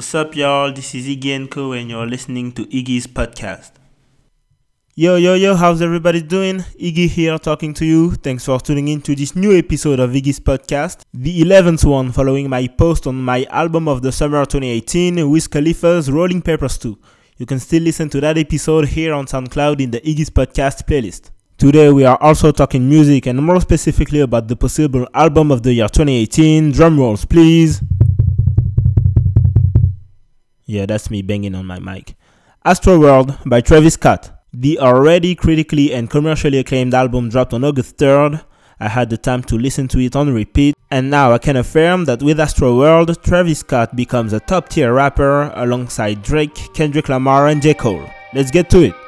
What's up, y'all? This is Iggy Co, and you're listening to Iggy's podcast. Yo, yo, yo, how's everybody doing? Iggy here talking to you. Thanks for tuning in to this new episode of Iggy's podcast, the 11th one following my post on my album of the summer 2018, Wiz Khalifa's Rolling Papers 2. You can still listen to that episode here on SoundCloud in the Iggy's podcast playlist. Today we are also talking music and more specifically about the possible album of the year 2018. Drum rolls, please. Yeah, that's me banging on my mic. Astroworld by Travis Scott. The already critically and commercially acclaimed album dropped on August 3rd. I had the time to listen to it on repeat, and now I can affirm that with Astroworld, Travis Scott becomes a top tier rapper alongside Drake, Kendrick Lamar, and J. Cole. Let's get to it.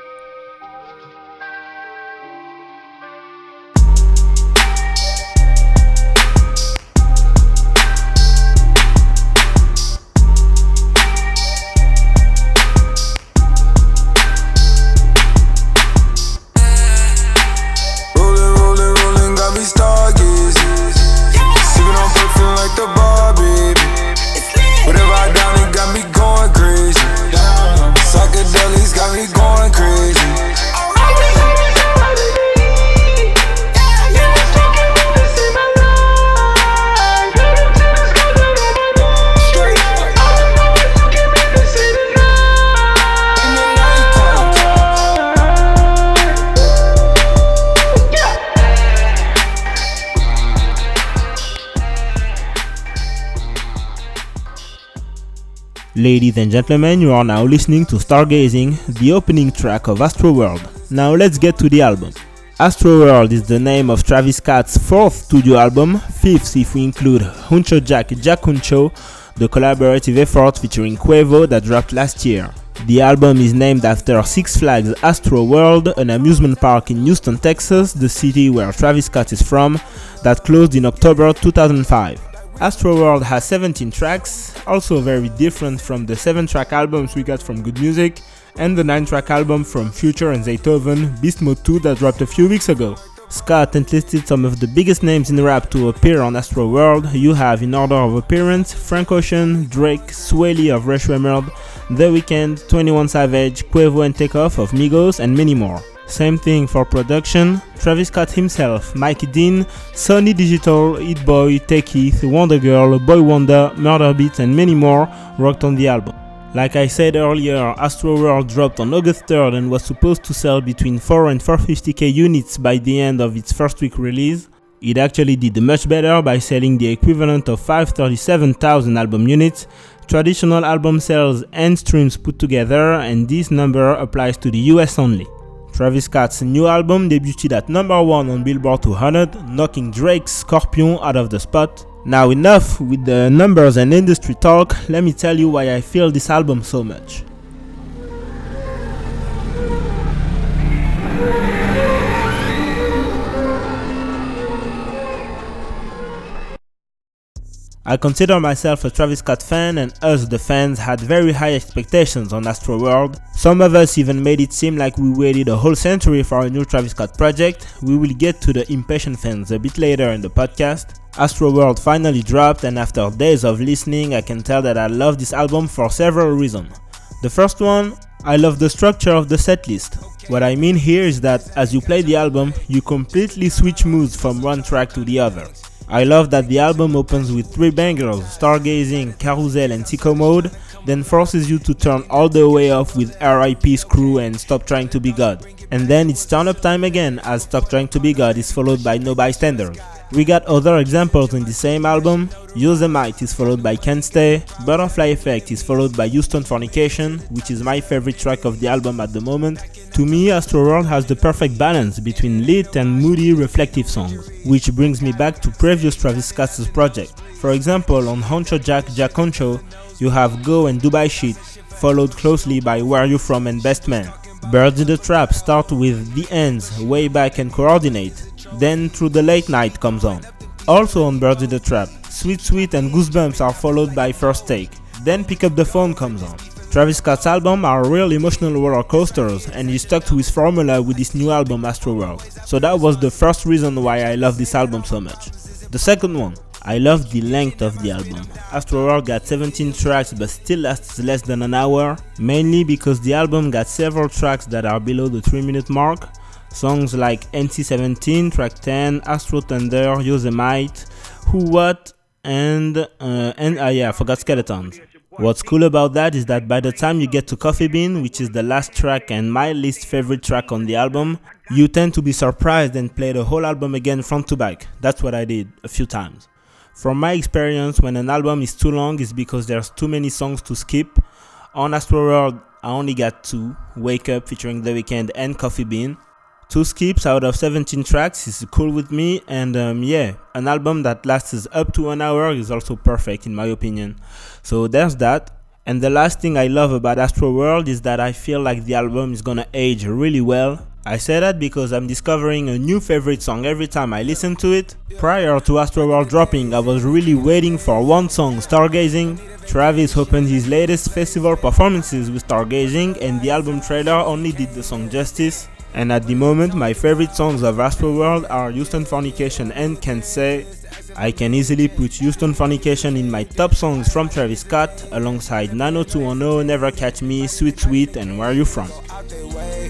Ladies and gentlemen, you are now listening to Stargazing, the opening track of Astroworld. Now let's get to the album. Astroworld is the name of Travis Scott's fourth studio album, fifth if we include Huncho Jack Jack Huncho, the collaborative effort featuring Quavo that dropped last year. The album is named after Six Flags Astroworld, an amusement park in Houston, Texas, the city where Travis Scott is from, that closed in October 2005. Astroworld has 17 tracks, also very different from the 7 track albums we got from Good Music and the 9 track album from Future and Zaytoven, Beast Mode 2 that dropped a few weeks ago. Scott enlisted some of the biggest names in rap to appear on Astroworld. You have, in order of appearance, Frank Ocean, Drake, Swae Lee of Rae Sremmurd, The Weeknd, 21 Savage, Quavo and Takeoff of Migos, and many more. Same thing for production. Travis Scott himself, Mike Dean, Sonny Digital, Hit Boy, Take WondaGurl, Boy Wonder, Murda Beatz, and many more worked on the album. Like I said earlier, Astroworld dropped on August 3rd and was supposed to sell between 4 and 450k units by the end of its first week release. It actually did much better by selling the equivalent of 537,000 album units, traditional album sales and streams put together, and this number applies to the US only. Travis Scott's new album debuted at number 1 on Billboard 200, knocking Drake's Scorpion out of the spot. Now enough with the numbers and industry talk, let me tell you why I feel this album so much. I consider myself a Travis Scott fan, and us, the fans, had very high expectations on Astroworld. Some of us even made it seem like we waited a whole century for a new Travis Scott project. We will get to the impatient fans a bit later in the podcast. Astroworld finally dropped, and after days of listening, I can tell that I love this album for several reasons. The first one, I love the structure of the setlist. What I mean here is that as you play the album, you completely switch moods from one track to the other. I love that the album opens with three bangers, Stargazing, Carousel and Sicko Mode, then forces you to turn all the way off with RIP Screw and Stop Trying to Be God. And then it's turn up time again as Stop Trying to Be God is followed by No Bystander. We got other examples in the same album. Yosemite is followed by Can't Stay, Butterfly Effect is followed by Houston Fornication, which is my favorite track of the album at the moment. To me, Astroworld has the perfect balance between lit and moody reflective songs, which brings me back to previous Travis Scott's project. For example, on Huncho Jack Jack Huncho, you have Go and Dubai Shit, followed closely by Where Are You From and Best Man. Birds in the Trap start with The Ends, Way Back and Coordinate, then Through the Late Night comes on. Also on Birds in the Trap, Sweet Sweet and Goosebumps are followed by First Take. Then Pick Up the Phone comes on. Travis Scott's album are real emotional roller coasters and he stuck to his formula with this new album Astro Astroworld. So that was the first reason why I love this album so much. The second one, I love the length of the album. Astroworld got 17 tracks but still lasts less than an hour, mainly because the album got several tracks that are below the 3 minute mark. Songs like NC17, track 10, Astro Thunder, Yosemite, Who What, and, uh, and uh, yeah, I forgot Skeletons. What's cool about that is that by the time you get to Coffee Bean, which is the last track and my least favorite track on the album, you tend to be surprised and play the whole album again front to back. That's what I did a few times. From my experience, when an album is too long, it's because there's too many songs to skip. On Astroworld, I only got two Wake Up featuring The Weeknd and Coffee Bean. Two skips out of 17 tracks is cool with me, and um, yeah, an album that lasts up to an hour is also perfect in my opinion. So there's that. And the last thing I love about Astroworld is that I feel like the album is gonna age really well I say that because I'm discovering a new favorite song every time I listen to it. Prior to Astroworld dropping, I was really waiting for one song, Stargazing. Travis opened his latest festival performances with Stargazing, and the album trailer only did the song justice. And at the moment, my favorite songs of Astroworld are Houston Fornication and Can't Say. I can easily put Houston Fornication in my top songs from Travis Scott, alongside 90210, Never Catch Me, Sweet Sweet, and Where Are You From.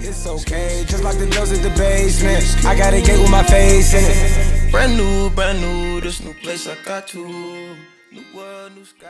It's okay, just like the in the basement. I got a gate with my face in it. Brand new, brand new, this new place I got to.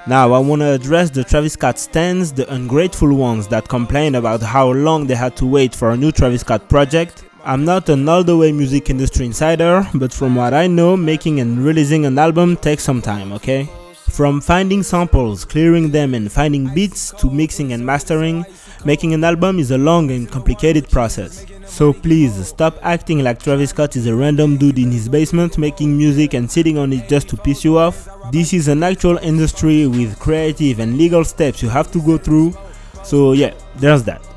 Now, I want to address the Travis Scott stands, the ungrateful ones that complain about how long they had to wait for a new Travis Scott project. I'm not an all the way music industry insider, but from what I know, making and releasing an album takes some time, okay? From finding samples, clearing them, and finding beats to mixing and mastering, making an album is a long and complicated process. So please stop acting like Travis Scott is a random dude in his basement making music and sitting on it just to piss you off. This is an actual industry with creative and legal steps you have to go through. So yeah, there's that.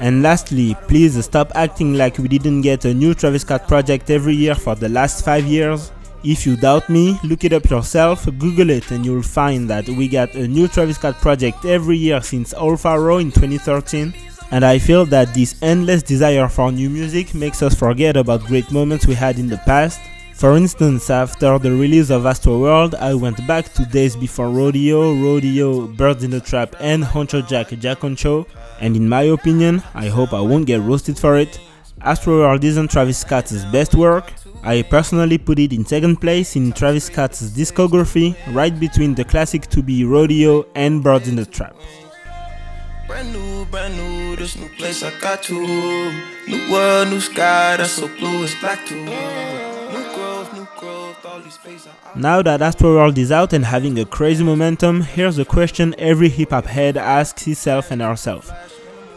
And lastly, please stop acting like we didn't get a new Travis Scott project every year for the last 5 years. If you doubt me, look it up yourself, Google it, and you'll find that we got a new Travis Scott project every year since Owl Pharaoh in 2013. And I feel that this endless desire for new music makes us forget about great moments we had in the past. For instance, after the release of Astroworld, I went back to days before Rodeo, Rodeo, Birds in the Trap, and Huncho Jack Jack Huncho, and in my opinion, I hope I won't get roasted for it, Astroworld isn't Travis Scott's best work. I personally put it in second place in Travis Scott's discography, right between the classic to be Rodeo and Birds in the Trap. Brand new, brand new, this new place I got to. New world, new sky, that's so blue, it's black too. Now that Astroworld is out and having a crazy momentum, here's a question every hip hop head asks himself and herself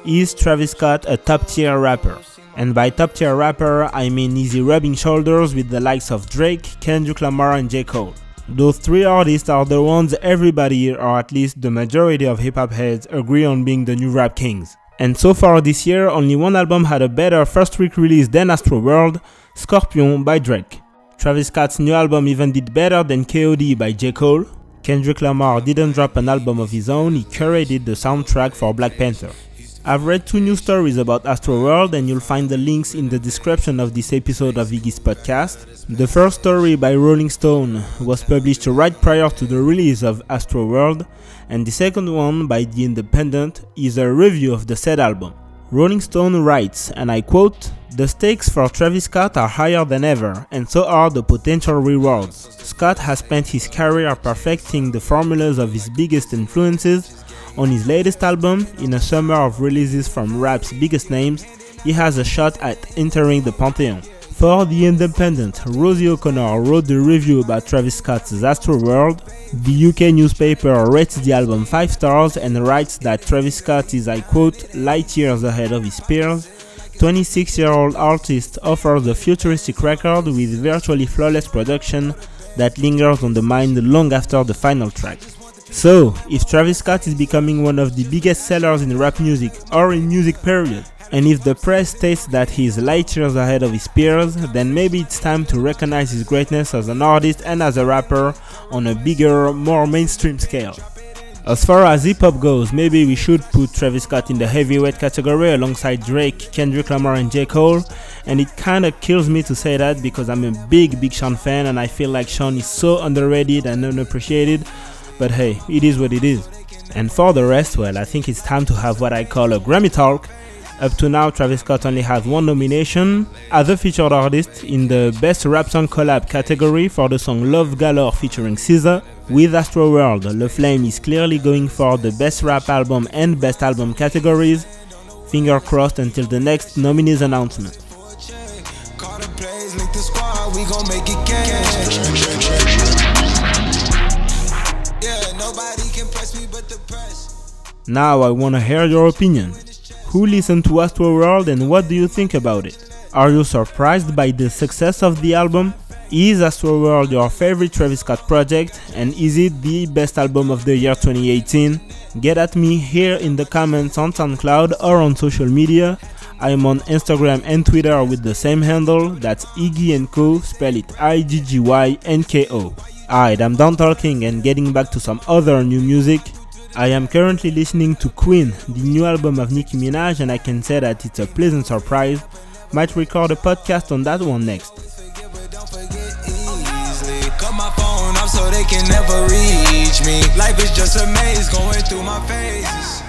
Is Travis Scott a top tier rapper? And by top tier rapper, I mean easy rubbing shoulders with the likes of Drake, Kendrick Lamar, and J. Cole. Those three artists are the ones everybody, or at least the majority of hip hop heads, agree on being the new rap kings. And so far this year, only one album had a better first week release than Astroworld, Scorpion by Drake. Travis Scott's new album even did better than KOD by J. Cole. Kendrick Lamar didn't drop an album of his own, he curated the soundtrack for Black Panther. I've read two new stories about Astroworld and you'll find the links in the description of this episode of Iggy's podcast. The first story by Rolling Stone was published right prior to the release of Astroworld, and the second one by The Independent is a review of the said album. Rolling Stone writes, and I quote, The stakes for Travis Scott are higher than ever, and so are the potential rewards. Scott has spent his career perfecting the formulas of his biggest influences. On his latest album, in a summer of releases from rap's biggest names, he has a shot at entering the Pantheon. For The Independent, Rosie O'Connor wrote the review about Travis Scott's Astro World. The UK newspaper rates the album 5 stars and writes that Travis Scott is, I quote, light years ahead of his peers. 26 year old artist offers a futuristic record with virtually flawless production that lingers on the mind long after the final track. So, if Travis Scott is becoming one of the biggest sellers in rap music or in music period, and if the press states that he is light years ahead of his peers, then maybe it's time to recognize his greatness as an artist and as a rapper on a bigger, more mainstream scale. As far as hip hop goes, maybe we should put Travis Scott in the heavyweight category alongside Drake, Kendrick Lamar, and J. Cole. And it kinda kills me to say that because I'm a big, big Sean fan and I feel like Sean is so underrated and unappreciated. But hey, it is what it is. And for the rest, well, I think it's time to have what I call a Grammy talk. Up to now, Travis Scott only has one nomination as a featured artist in the Best Rap Song Collab category for the song Love Galore featuring SZA. With Astroworld, La Flame is clearly going for the Best Rap Album and Best Album categories. Finger crossed until the next nominees announcement. Now I wanna hear your opinion. Who listened to Astroworld and what do you think about it? Are you surprised by the success of the album? Is Astroworld your favorite Travis Scott project and is it the best album of the year 2018? Get at me here in the comments on SoundCloud or on social media. I am on Instagram and Twitter with the same handle, that's Iggy and Co, spell it I G G Y N K O. Alright, I'm done talking and getting back to some other new music. I am currently listening to Queen, the new album of Nicki Minaj, and I can say that it's a pleasant surprise. Might record a podcast on that one next. so they can never reach me. Life is just a maze going through my phases.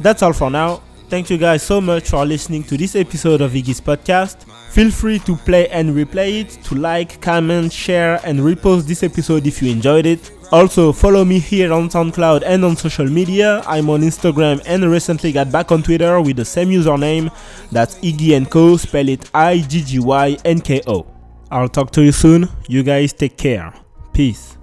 That's all for now. Thank you guys so much for listening to this episode of Iggy's podcast. Feel free to play and replay it, to like, comment, share, and repost this episode if you enjoyed it. Also, follow me here on SoundCloud and on social media. I'm on Instagram and recently got back on Twitter with the same username. That's Iggy & Co. Spell it I G G Y N K O. I'll talk to you soon. You guys take care. Peace.